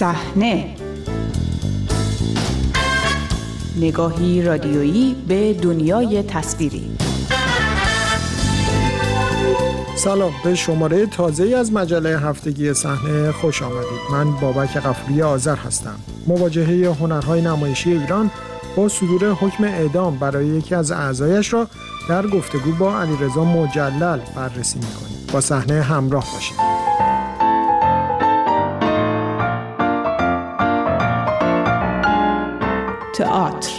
صحنه. نگاهی رادیویی به دنیای تصویری. سلام به شماره تازه از مجله هفتگی صحنه خوش آمدید. من بابک قفوری آذر هستم. مواجهه هنرهای نمایشی ایران با صدور حکم اعدام برای یکی از اعضایش را در گفتگو با علیرضا مجلل بررسی می‌کنیم. با صحنه همراه باشید. تئاتر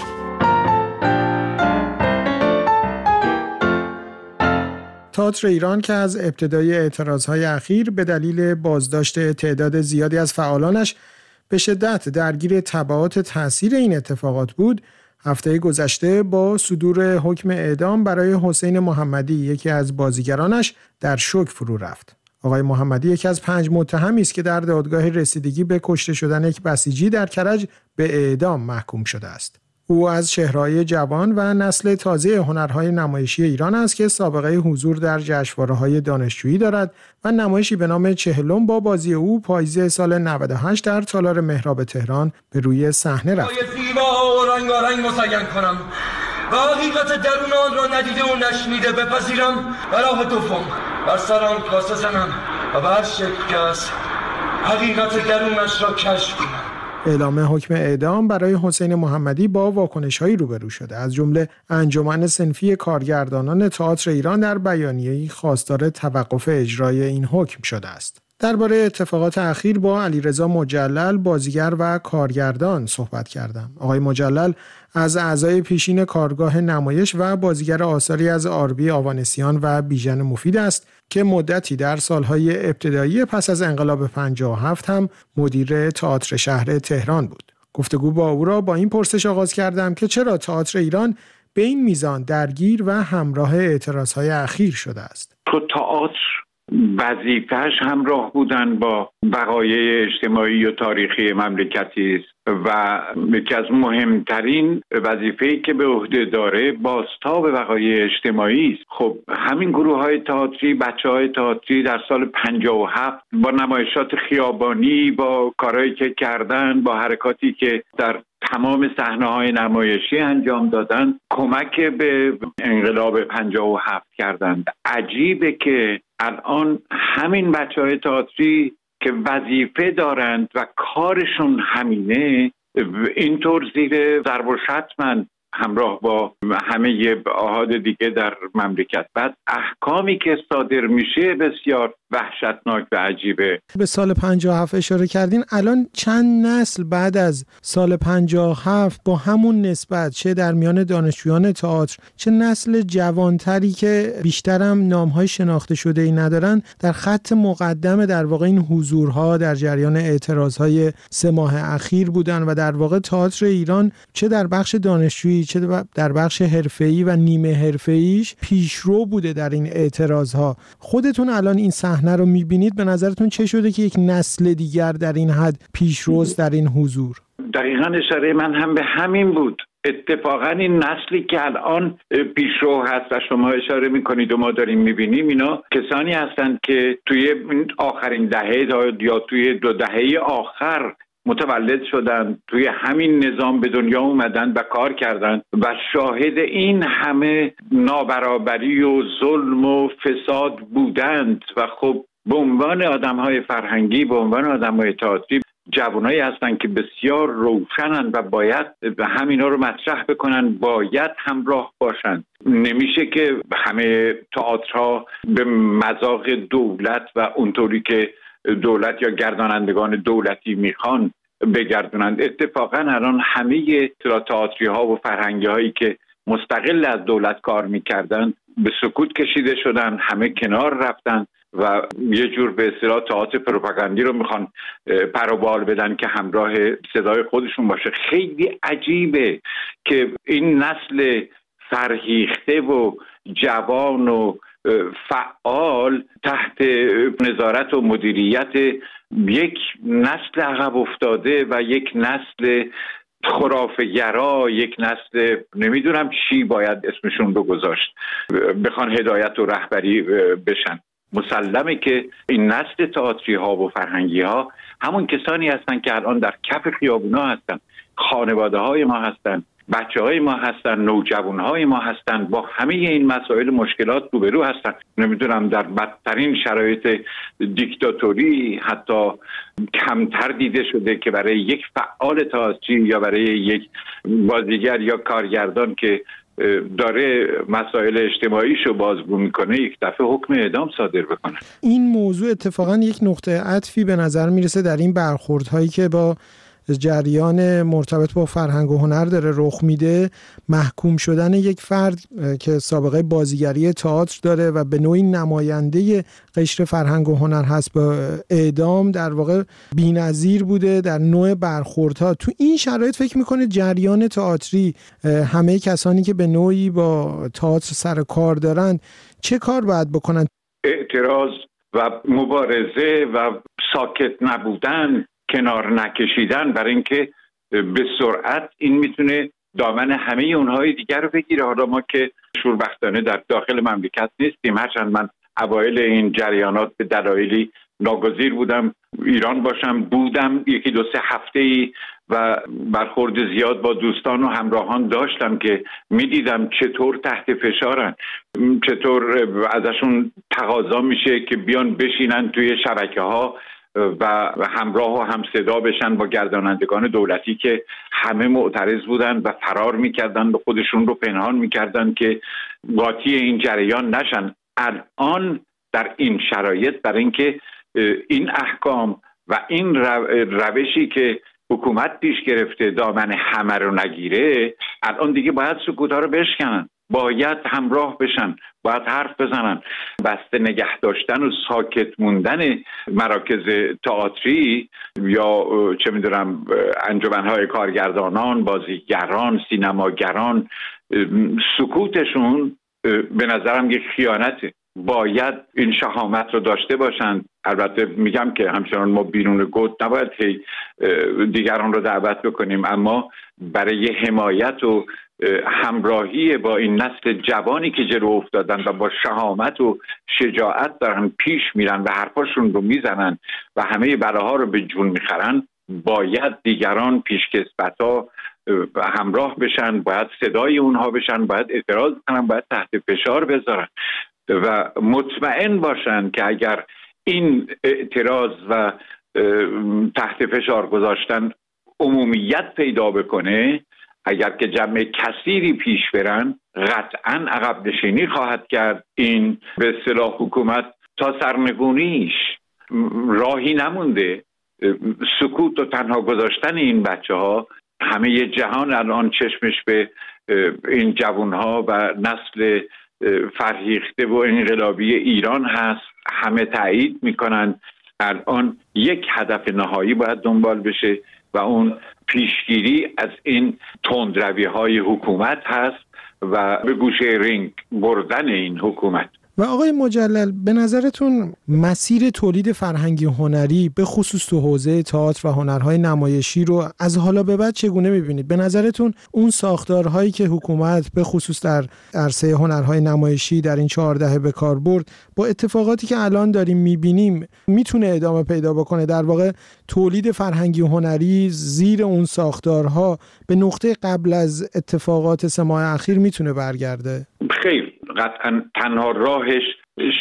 تئاتر ایران که از ابتدای اعتراضهای اخیر به دلیل بازداشت تعداد زیادی از فعالانش به شدت درگیر تبعات تاثیر این اتفاقات بود هفته گذشته با صدور حکم اعدام برای حسین محمدی یکی از بازیگرانش در شوک فرو رفت. آقای محمدی یکی از پنج متهمی است که در دادگاه رسیدگی به کشته شدن یک بسیجی در کرج به اعدام محکوم شده است. او از شهرهای جوان و نسل تازه هنرهای نمایشی ایران است که سابقه حضور در جشنواره‌های دانشجویی دارد و نمایشی به نام چهلم با بازی او پاییز سال 98 در تالار مهراب تهران به روی صحنه رفت. کنم و حقیقت درون آن را ندیده و نشنیده بپذیرم و راه دوم بر سر آن کاسه زنم و بر که حقیقت درونش را کشف کنم. اعلام حکم اعدام برای حسین محمدی با واکنش هایی روبرو شده. از جمله انجمن سنفی کارگردانان تئاتر ایران در بیانیه‌ای خواستار توقف اجرای این حکم شده است. درباره اتفاقات اخیر با علیرضا مجلل بازیگر و کارگردان صحبت کردم آقای مجلل از اعضای پیشین کارگاه نمایش و بازیگر آثاری از آربی آوانسیان و بیژن مفید است که مدتی در سالهای ابتدایی پس از انقلاب 57 هم مدیر تئاتر شهر تهران بود. گفتگو با او را با این پرسش آغاز کردم که چرا تئاتر ایران به این میزان درگیر و همراه اعتراضهای اخیر شده است. تو تئاتر وظیفهش همراه بودن با بقایای اجتماعی و تاریخی مملکتی است. و یکی از مهمترین وظیفه که به عهده داره بازتاب بقای اجتماعی است. خب همین گروه های تئاتری بچه های تئاتری در سال 57 با نمایشات خیابانی با کارهایی که کردن با حرکاتی که در تمام صحنه های نمایشی انجام دادن کمک به انقلاب 57 کردند. عجیبه که الان همین بچه های تئاتری که وظیفه دارند و کارشون همینه اینطور زیر ضرب و شتمن همراه با همه آهاد دیگه در مملکت. بعد احکامی که صادر میشه بسیار وحشتناک و عجیبه. به سال 57 اشاره کردین الان چند نسل بعد از سال 57 با همون نسبت چه در میان دانشجویان تئاتر چه نسل جوانتری که بیشترم نامهای شناخته شده ای ندارن در خط مقدم در واقع این حضورها در جریان اعتراضهای سه ماه اخیر بودن و در واقع تئاتر ایران چه در بخش دانشجویی چه در بخش حرفه‌ای و نیمه حرفه‌ایش پیشرو بوده در این اعتراضها. خودتون الان این رو می‌بینید به نظرتون چه شده که یک نسل دیگر در این حد پیشروست در این حضور؟ دقیقا اشاره من هم به همین بود. اتفاقا این نسلی که الان پیشرو هست و شما اشاره می‌کنید و ما داریم می‌بینیم اینا کسانی هستند که توی آخرین دهه یا توی دو دهه آخر متولد شدن توی همین نظام به دنیا اومدن و کار کردن و شاهد این همه نابرابری و ظلم و فساد بودند. و خب به عنوان آدم های فرهنگی به عنوان آدم های تئاتری جوانایی هستند که بسیار روشنند و باید همینا رو مطرح بکنن باید همراه باشند نمیشه که همه تئاترها به مذاق دولت و اونطوری که دولت یا گردانندگان دولتی می‌خوان بگردونند. اتفاقا الان همه تئاتری ها و فرهنگی هایی که مستقل از دولت کار می‌کردن به سکوت کشیده شدن همه کنار رفتن و یه جور به اصطلاح تئاتر پروپاگاندی رو می‌خوان پروبال بدن که همراه صدای خودشون باشه. خیلی عجیبه که این نسل فرهیخته و جوان و فعال تحت نظارت و مدیریت یک نسل عقب افتاده و یک نسل خرافگرا یک نسل نمی‌دونم چی باید اسمشون رو گذاشت بخوان هدایت و رهبری بشن. مسلمه که این نسل تئاتری ها و فرهنگی ها همون کسانی هستند که الان در کف خیابونا هستن خانواده های ما هستن. بچه های ما هستن نوجوان های ما هستن با همه این مسائل مشکلات روبرو هستن. نمی‌دونم در بدترین شرایط دیکتاتوری حتی کمتر دیده شده که برای یک فعال تئاتری یا برای یک بازیگر یا کارگردان که داره مسائل اجتماعیشو بازگو می‌کنه یک دفعه حکم اعدام صادر بکنه. این موضوع اتفاقا یک نقطه عطفی به نظر می‌رسه در این برخوردهایی که با جریان مرتبط با فرهنگ و هنر داره رخ میده. محکوم شدن یک فرد که سابقه بازیگری تئاتر داره و به نوعی نماینده قشر فرهنگ و هنر هست با اعدام در واقع بینظیر بوده در نوع برخوردها. تو این شرایط فکر می‌کنه جریان تئاتری همه کسانی که به نوعی با تئاتر سر کار دارن چه کار باید بکنن؟ اعتراض و مبارزه و ساکت نبودن کنار نکشیدن برای اینکه به سرعت این می‌تونه دامن همه اونهای دیگر رو بگیره. حالا ما که شوربختانه در داخل مملکت نیستیم. هرچند من اوایل این جریانات به دلایلی ناگزیر بودم ایران باشم بودم یکی دو سه هفته ای و برخورد زیاد با دوستان و همراهان داشتم که می‌دیدم چطور تحت فشارن چطور ازشون تقاضا میشه که بیان بشینن توی شبکه ها و همراه و هم صدا بشن با گردانندگان دولتی که همه معترض بودن و فرار می‌کردن و خودشون رو پنهان می‌کردن که قاطی این جریان نشن. الان در این شرایط برای اینکه این احکام و این روشی که حکومت پیش گرفته دامن همه رو نگیره الان دیگه باید سکوت ها رو بشکنن. باید همراه بشن باید حرف بزنن. بسته نگه داشتن و ساکت موندن مراکز تئاتری یا چه می‌دونم انجمنهای کارگردانان بازیگران سینماگران سکوتشون به نظرم یک خیانته. باید این شهامت رو داشته باشند البته میگم که همچنان ما بیرون گود نباید هی دیگران رو دعوت بکنیم اما برای حمایت و همراهی با این نسل جوانی که جلو افتادن و با شهامت و شجاعت دارن پیش میرن و حرفاشون رو می‌زنن و همه بلاها رو به جون می‌خرن باید دیگران پیشکسبت ها همراه بشن باید صدای اونها بشن باید اعتراض کنن باید تحت فشار بذارن و مطمئن باشن که اگر این اعتراض و تحت فشار گذاشتن عمومیت پیدا بکنه اگر که جمع کثیری پیش برن قطعا عقب نشینی خواهد کرد. این به اصطلاح حکومت تا سرنگونیش راهی نمونده. سکوت و تنها گذاشتن این بچه ها همه جهان الان چشمش به این جوان ها و نسل فرهیخته و انقلابی ایران هست. همه تایید می‌کنن الان یک هدف نهایی باید دنبال بشه. و اون پیشگیری از این تندروی های حکومت هست و به گوشه رینگ بردن این حکومت. و آقای مجلل به نظرتون مسیر تولید فرهنگی هنری به خصوص تو حوزه تئاتر و هنرهای نمایشی رو از حالا به بعد چگونه می‌بینید؟ به نظرتون اون ساختارهایی که حکومت به خصوص در عرصه هنرهای نمایشی در این چهار دهه به کار برد با اتفاقاتی که الان داریم می‌بینیم می‌تونه ادامه پیدا بکنه؟ در واقع تولید فرهنگی هنری زیر اون ساختارها به نقطه قبل از اتفاقات سماع اخیر می‌تونه برگرده؟ خیر قطعا تنها راهش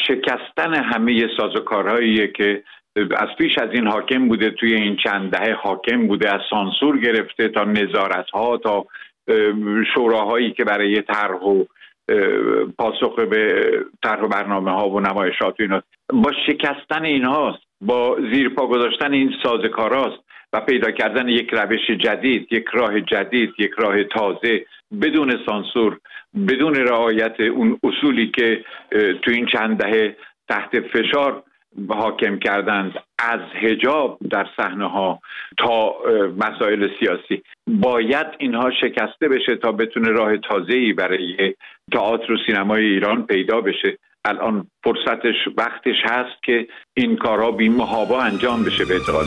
شکستن همه سازوکارهایی که از پیش از این حاکم بوده توی این چند دهه حاکم بوده از سانسور گرفته تا نظارت ها تا شوراهایی که برای طرح و پاسخ به طرح برنامه ها و نمایشات و اینا. با شکستن اینهاست با زیر پا گذاشتن این سازکاراست و پیدا کردن یک روش جدید یک راه جدید یک راه تازه بدون سانسور بدون رعایت اون اصولی که تو این چند دهه تحت فشار حاکم کردند از هجاب در صحنه ها تا مسائل سیاسی. باید اینها شکسته بشه تا بتونه راه تازه‌ای برای تئاتر و سینمای ایران پیدا بشه. الان فرصتش وقتش هست که این کارها بی محابا انجام بشه به اعتقاد